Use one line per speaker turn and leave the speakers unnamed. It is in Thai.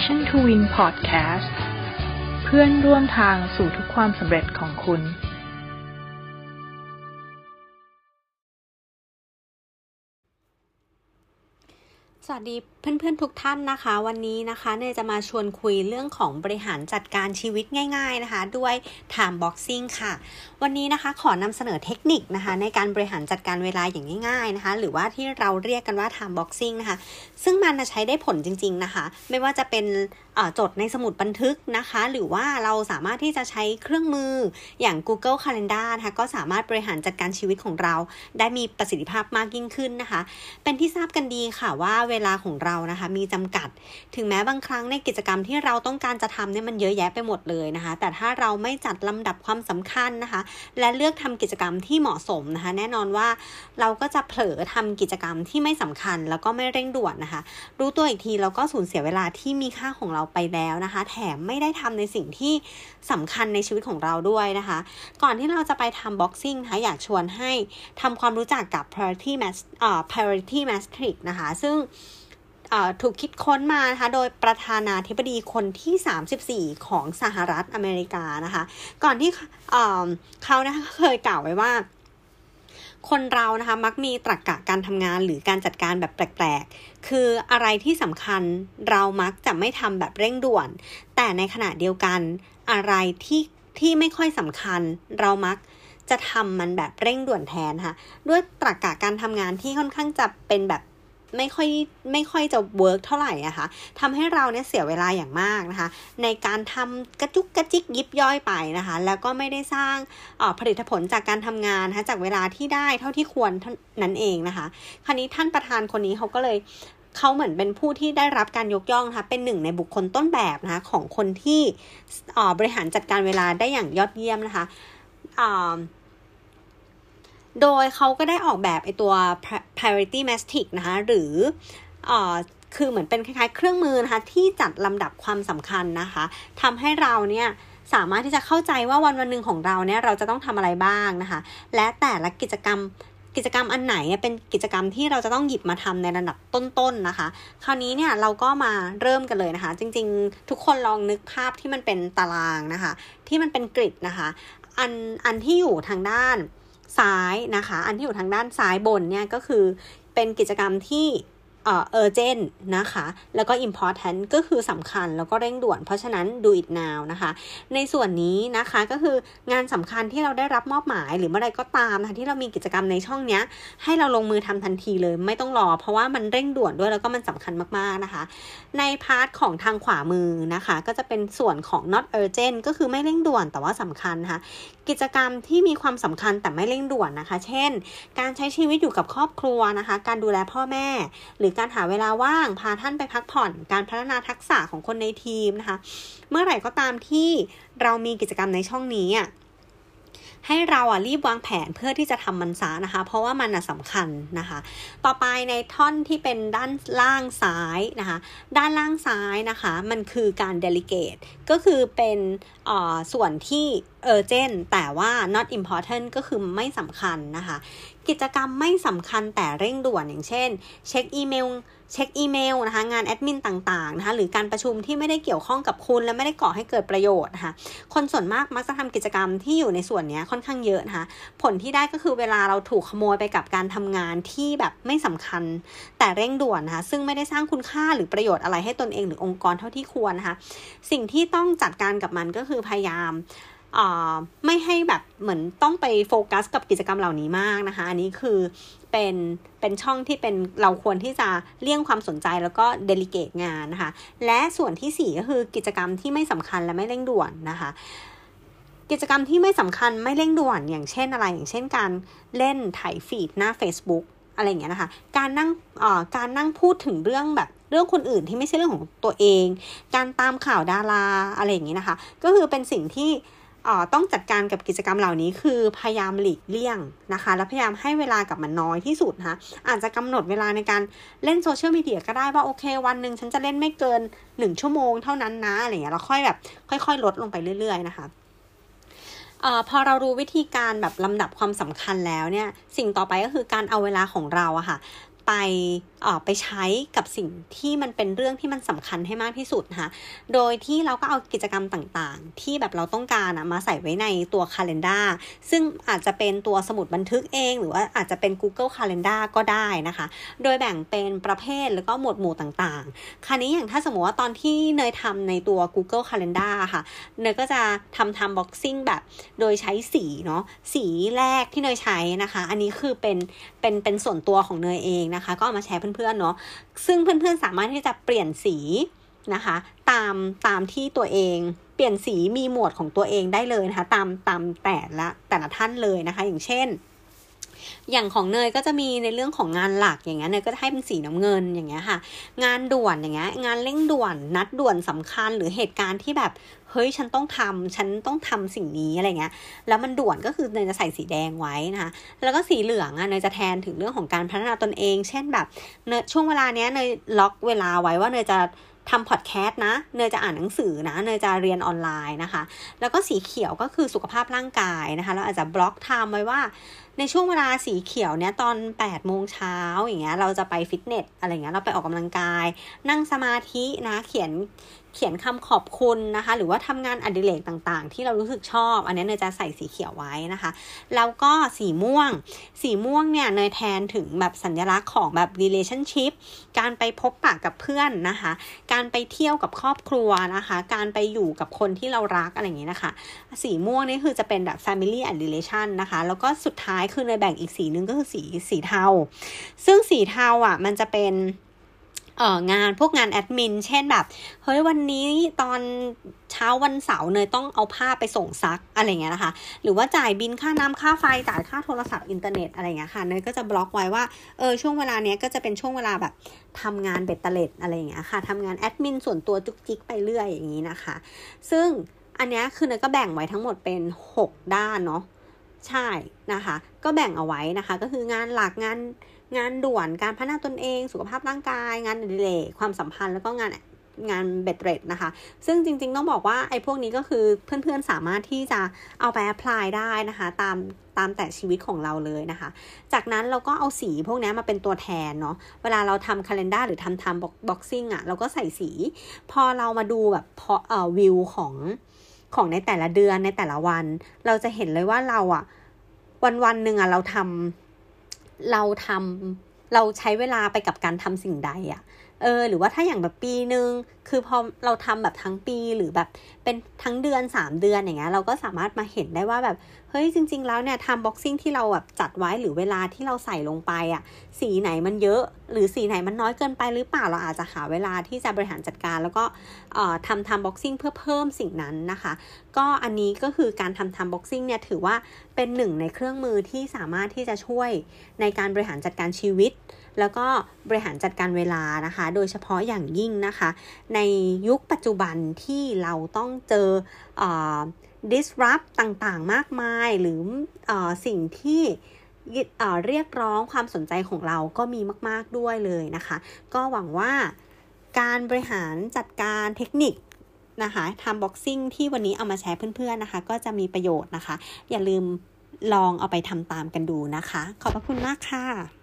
Passion to Win Podcast เพื่อนร่วมทางสู่ทุกความสำเร็จของคุณ
สวัสดีเพื่อนๆทุกท่านนะคะ วันนี้นะคะเนยจะมาชวนคุยเรื่องของบริหารจัดการชีวิตง่าย ๆนะคะ ด้วย time boxing ค่ะ วันนี้นะคะขอนำเสนอเทคนิคนะคะ ในการบริหารจัดการเวลาอย่างง่าย ๆนะคะ หรือว่าที่เราเรียกกันว่า time boxing นะคะ ซึ่งมันใช้ได้ผลจริง ๆนะคะ ไม่ว่าจะเป็นจดในสมุดบันทึกนะคะ หรือว่าเราสามารถที่จะใช้เครื่องมืออย่าง Google Calendar นะคะก็สามารถบริหารจัดการชีวิตของเรา ได้มีประสิทธิภาพมากยิ่งขึ้นนะคะ เป็นที่ทราบกันดีค่ะว่าเวลาของเรานะคะ มีจำกัด ถึงแม้บางครั้งในกิจกรรมที่เราต้องการจะทำเนี่ยมันเยอะแยะไปหมดเลยนะคะ แต่ถ้าเราไม่จัดลำดับความสำคัญนะคะ และเลือกทำกิจกรรมที่เหมาะสมนะคะ แน่นอนว่าเราก็จะเผลอทำกิจกรรมที่ไม่สำคัญ แล้วก็ไม่เร่งด่วนนะคะ รู้ตัวอีกทีเราก็สูญเสียเวลาที่มีค่าของเราไปแล้วนะคะ แถมไม่ได้ทำในสิ่งที่สำคัญในชีวิตของเราด้วยนะคะ ก่อนที่เราจะไปทำบ็อกซิ่งนะคะอยากชวนให้ทำความรู้จักกับ priority mass เอ่อ priority matrix นะคะ ซึ่ง ถูกคิดค้นมานะคะโดยประธานาธิบดีคนที่ 34 ของสหรัฐอเมริกานะคะ ก่อนที่เขานะคะเคยกล่าวไว้ว่า คนเรานะคะมักมีตรรกะการทำงานหรือการจัดการแบบแปลกๆ คืออะไรที่สำคัญเรามักจะไม่ทำแบบเร่งด่วน แต่ในขณะเดียวกันอะไรที่ที่ไม่ค่อยสำคัญเรามักจะทำมันแบบเร่งด่วนแทนค่ะ ด้วยตรรกะการทำงานที่ค่อนข้างจะเป็นแบบ ไม่ค่อยไม่ค่อยจะ work เท่าไหร่อะค่ะทำให้เราเนี่ยเสียเวลาอย่างมากนะคะ ในการทำกระจุกกระจิกยิบย่อยไปนะคะ แล้วก็ไม่ได้สร้างผลิตผลจากการทำงานนะคะจากเวลาที่ได้เท่าที่ควรนั้นเองนะคะ คราวนี้ท่านประธานคนนี้เขาก็เลยเขาเหมือนเป็นผู้ที่ได้รับการยกย่องนะคะเป็นหนึ่งในบุคคลต้นแบบนะคะของคนที่บริหารจัดการเวลาได้อย่างยอดเยี่ยมนะคะ โดยเขาก็ได้ออกแบบไอตัว priority matrix นะคะ หรืออคือเหมือนเป็นคล้ายๆ เครื่องมือนะคะที่จัดลำดับความสำคัญนะคะทำให้เราเนี่ยสามารถที่จะเข้าใจว่าวันวันหนึ่งของเราเนี่ยเราจะต้องทำอะไรบ้างนะคะ และแต่ละกิจกรรมกิจกรรมอันไหนเป็นกิจกรรมที่เราจะต้องหยิบมาทำในระดับต้นๆนะคะ คราวนี้เนี่ยเราก็มาเริ่มกันเลยนะคะ จริงๆ ทุกคนลองนึกภาพที่มันเป็นตารางนะคะ ที่มันเป็นกริดนะคะ อันอันที่อยู่ทางด้าน ซ้ายนะคะ อันที่อยู่ทางด้านซ้ายบนเนี่ยก็คือเป็นกิจกรรมที่เอ่อ urgent นะคะ แล้วก็ important ก็คือสำคัญแล้วก็เร่งด่วน เพราะฉะนั้น do it now นะคะ ในส่วนนี้นะคะก็คืองานสำคัญที่เราได้รับมอบหมายหรือเมื่อไรก็ตามนะคะที่เรามีกิจกรรมในช่องนี้ให้เราลงมือทำทันทีเลยไม่ต้องรอ เพราะว่ามันเร่งด่วนด้วยแล้วก็มันสำคัญมากๆนะคะ ใน part ของทางขวามือนะคะ ก็จะเป็นส่วนของ not urgent ก็คือไม่เร่งด่วนแต่ว่าสำคัญนะคะ กิจกรรมที่มีความสำคัญแต่ไม่เร่งด่วนนะคะ เช่น การใช้ชีวิตอยู่กับครอบครัวนะคะ การดูแลพ่อแม่ หรือการหาเวลาว่าง พาท่านไปพักผ่อน การพัฒนาทักษะของคนในทีมนะคะ เมื่อไหร่ก็ตามที่เรามีกิจกรรมในช่องนี้อะ ให้เราอะรีบวางแผนเพื่อที่จะทำมันซะนะคะ เพราะว่ามันอะสำคัญนะคะ ต่อไปในท่อนที่เป็นด้านล่างซ้ายนะคะ ด้านล่างซ้ายนะคะ มันคือการเดลิเกตก็คือเป็นส่วนที่เออเจนแต่ว่า not important ก็คือไม่สำคัญนะคะ กิจกรรมไม่สำคัญแต่เร่งด่วนอย่างเช่น เช็คอีเมลเช็คอีเมลนะคะงานแอดมินต่างๆนะคะหรือการประชุมที่ไม่ได้เกี่ยวข้องกับคุณ และไม่ได้ก่อให้เกิดประโยชน์นะคะคนส่วนมากมักจะทำกิจกรรมที่อยู่ในส่วนนี้ค่อนข้างเยอะนะคะผลที่ได้ก็คือเวลาเราถูกขโมยไปกับการทำงานที่แบบไม่สำคัญ แต่เร่งด่วนนะคะซึ่งไม่ได้สร้างคุณค่าหรือประโยชน์อะไรให้ตนเองหรือองค์กรเท่าที่ควรนะคะสิ่งที่ต้องจัดการกับมันก็คือพยายาม ไม่ให้แบบเหมือนต้องไปโฟกัสกับกิจกรรมเหล่านี้มากนะคะ อันนี้คือเป็นเป็นช่องที่เป็นเราควรที่จะเลี่ยงความสนใจแล้วก็เดลิเกตงานนะคะ และส่วนที่ 4 ก็คือกิจกรรมที่ไม่สำคัญและไม่เร่งด่วนนะคะ กิจกรรมที่ไม่สำคัญไม่เร่งด่วนอย่างเช่นอะไร อย่างเช่นการเล่นถ่ายฟีดหน้า Facebook อะไรอย่างเงี้ยนะคะ การนั่งการนั่งพูดถึงเรื่องแบบเรื่องคนอื่นที่ไม่ใช่เรื่องของตัวเอง การตามข่าวดาราอะไรอย่างเงี้ยนะคะ ก็คือเป็นสิ่งที่ ต้องจัดการกับกิจกรรมเหล่านี้คือพยายามหลีกเลี่ยงนะคะ และพยายามให้เวลากับมันน้อยที่สุดนะคะอาจจะกำหนดเวลาในการเล่นโซเชียลมีเดียก็ได้ว่าโอเค วันหนึ่งฉันจะเล่นไม่เกินหนึ่งชั่วโมงเท่านั้นนะอะไรเงี้ยเราค่อยแบบค่อย ๆ ลดลงไปเรื่อย ๆ นะคะอพอเรารู้วิธีการแบบลำดับความสำคัญแล้วเนี่ย สิ่งต่อไปก็คือการเอาเวลาของเราอะค่ะ ไปออไปใช้กับสิ่งที่มันเป็นเรื่องที่มันสำคัญให้มากที่สุดนะคะโดยที่เราก็เอากิจกรรมต่างๆ ที่แบบเราต้องการอะมาใส่ไว้ในตัว Calendar ซึ่งอาจจะเป็นตัวสมุดบันทึกเอง หรือว่าอาจจะเป็น Google Calendar ก็ได้นะคะ โดยแบ่งเป็นประเภทแล้วก็หมวดหมู่ต่างๆ คราวนี้อย่างถ้าสมมติว่าตอนที่เนยทำในตัว Google Calendar ค่ะ เนยก็จะทำทำบ็อกซิ่งแบบโดยใช้สีเนาะสีแรกที่เนยใช้นะคะ อันนี้คือเป็นเป็นเป็นส่วนตัวของเนยเองนะคะ ก็เอามาแชร์เพื่อนๆเนาะซึ่งเพื่อนๆสามารถที่จะเปลี่ยนสีนะคะ ตามตามที่ตัวเองเปลี่ยนสีมีหมวดของตัวเองได้เลยนะคะ ตามตามแต่ละแต่ละท่านเลยนะคะ อย่างเช่น อย่างของเนยก็จะมีในเรื่องของงานหลักอย่างเงี้ยเนยก็จะให้เป็นสีน้ำเงินอย่างเงี้ยค่ะ งานด่วนอย่างเงี้ยงานเร่งด่วน นัดด่วนสำคัญหรือเหตุการณ์ที่แบบเฮ้ยฉันต้องทำฉันต้องทำสิ่งนี้อะไรเงี้ย แล้วมันด่วนก็คือเนยจะใส่สีแดงไว้นะคะแล้วก็สีเหลืองอะเนยจะแทนถึงเรื่องของการพัฒนาตนเอง เช่นแบบเนยช่วงเวลาเนี้ยเนยล็อกเวลาไว้ว่าเนยจะทำพอดแคสต์นะ เนยจะอ่านหนังสือนะ เนยจะเรียนออนไลน์นะคะ แล้วก็สีเขียวก็คือสุขภาพร่างกายนะคะ เราอาจจะ block time ไว้ว่า ในช่วงเวลาสีเขียวเนี้ยตอน8โมงเช้าอย่างเงี้ยเราจะไปฟิตเนสอะไรเงี้ยเราไปออกกำลังกาย นั่งสมาธินะเขียนเขียนคำขอบคุณนะคะ หรือว่าทำงานอดิเรกต่างๆ ที่เรารู้สึกชอบ อันนี้เนยจะใส่สีเขียวไว้นะคะ แล้วก็สีม่วง สีม่วงเนี่ยเนยแทนถึงแบบสัญลักษณ์ของแบบ relationship การไปพบปะกับเพื่อนนะคะ การไปเที่ยวกับครอบครัวนะคะ การไปอยู่กับคนที่เรารักอะไรอย่างนี้นะคะ สีม่วงนี่คือจะเป็นแบบ family and relation นะคะ แล้วก็สุดท้ายคือเนยแบ่งอีกสีนึงก็คือสีสีเทา ซึ่งสีเทาอะ มันจะเป็นเอองานพวกงานแอดมิน เช่นแบบ เฮ้ยวันนี้ตอนเช้าวันเสาร์เนยต้องเอาผ้าไปส่งซักอะไรเงี้ยนะคะ หรือว่าจ่ายบิลค่าน้ำค่าไฟจ่ายค่าโทรศัพท์อินเทอร์เน็ตอะไรเงี้ยค่ะเนยก็จะบล็อกไว้ว่าเออช่วงเวลาเนี้ยก็จะเป็นช่วงเวลาแบบทำงานเบ็ดเตล็ดอะไรเงี้ยค่ะทำงานแอดมินส่วนตัวจุกจิกไปเรื่อยอย่างนี้นะคะ ซึ่งอันนี้คือเนยก็แบ่งไว้ทั้งหมดเป็น 6 ด้านเนาะ ใช่นะคะ ก็แบ่งเอาไว้นะคะ ก็คืองานหลักงานงานด่วนการพัฒนาตนเอง สุขภาพร่างกาย งานดิเรกความสัมพันธ์แล้วก็งานงานเบ็ดเรดนะคะ ซึ่งจริงๆต้องบอกว่าไอ้พวกนี้ก็คือเพื่อนๆสามารถที่จะเอาไปแอพพลายได้นะคะ ตามตามแต่ชีวิตของเราเลยนะคะ จากนั้นเราก็เอาสีพวกนี้มาเป็นตัวแทนเนาะ เวลาเราทำคาล endar หรือทำทำบ็อกซิ่งอะ่ะเราก็ใส่สี พอเรามาดูแบบพอเอ่อวิวของ ของในแต่ละเดือนในแต่ละวัน เราจะเห็นเลยว่าเราอะวันวันหนึ่งอะเราทำเราทำเราใช้เวลาไปกับการทำสิ่งใดอะเออ หรือว่าถ้าอย่างแบบปีหนึ่ง คือพอเราทำแบบทั้งปีหรือแบบเป็นทั้งเดือน 3 เดือนอย่างเงี้ยเราก็สามารถมาเห็นได้ว่าแบบเฮ้ยจริง ๆ แล้วเนี่ยทำบ็อกซิ่งที่เราแบบจัดไว้หรือเวลาที่เราใส่ลงไปอะ่ะสีไหนมันเยอะ หรือสีไหนมันน้อยเกินไปหรือเปล่าเราอาจจะหาเวลาที่จะบริหารจัดการ แล้วก็ทำทำบ็อกซิ่งเพื่อเพิ่มสิ่งนั้นนะคะ ก็อันนี้ก็คือการทำทำบ็อกซิ่งเนี่ยถือว่าเป็นหนึ่งในเครื่องมือที่สามารถที่จะช่วยในการบริหารจัดการชีวิต แล้วก็บริหารจัดการเวลานะคะ โดยเฉพาะอย่างยิ่งนะคะในยุคปัจจุบันที่เราต้องเจออ disrupt ต่างๆ มากมาย หรืออสิ่งที่เรียกร้องความสนใจของเราก็มีมาก ๆ ด้วยเลยนะคะ ก็หวังว่าการบริหารจัดการเทคนิคนะคะทำบ็อกซิ่งที่วันนี้เอามาแชร์เพื่อน ๆ นะคะ ก็จะมีประโยชน์นะคะ อย่าลืมลองเอาไปทำตามกันดูนะคะ ขอบพระคุณมากค่ะ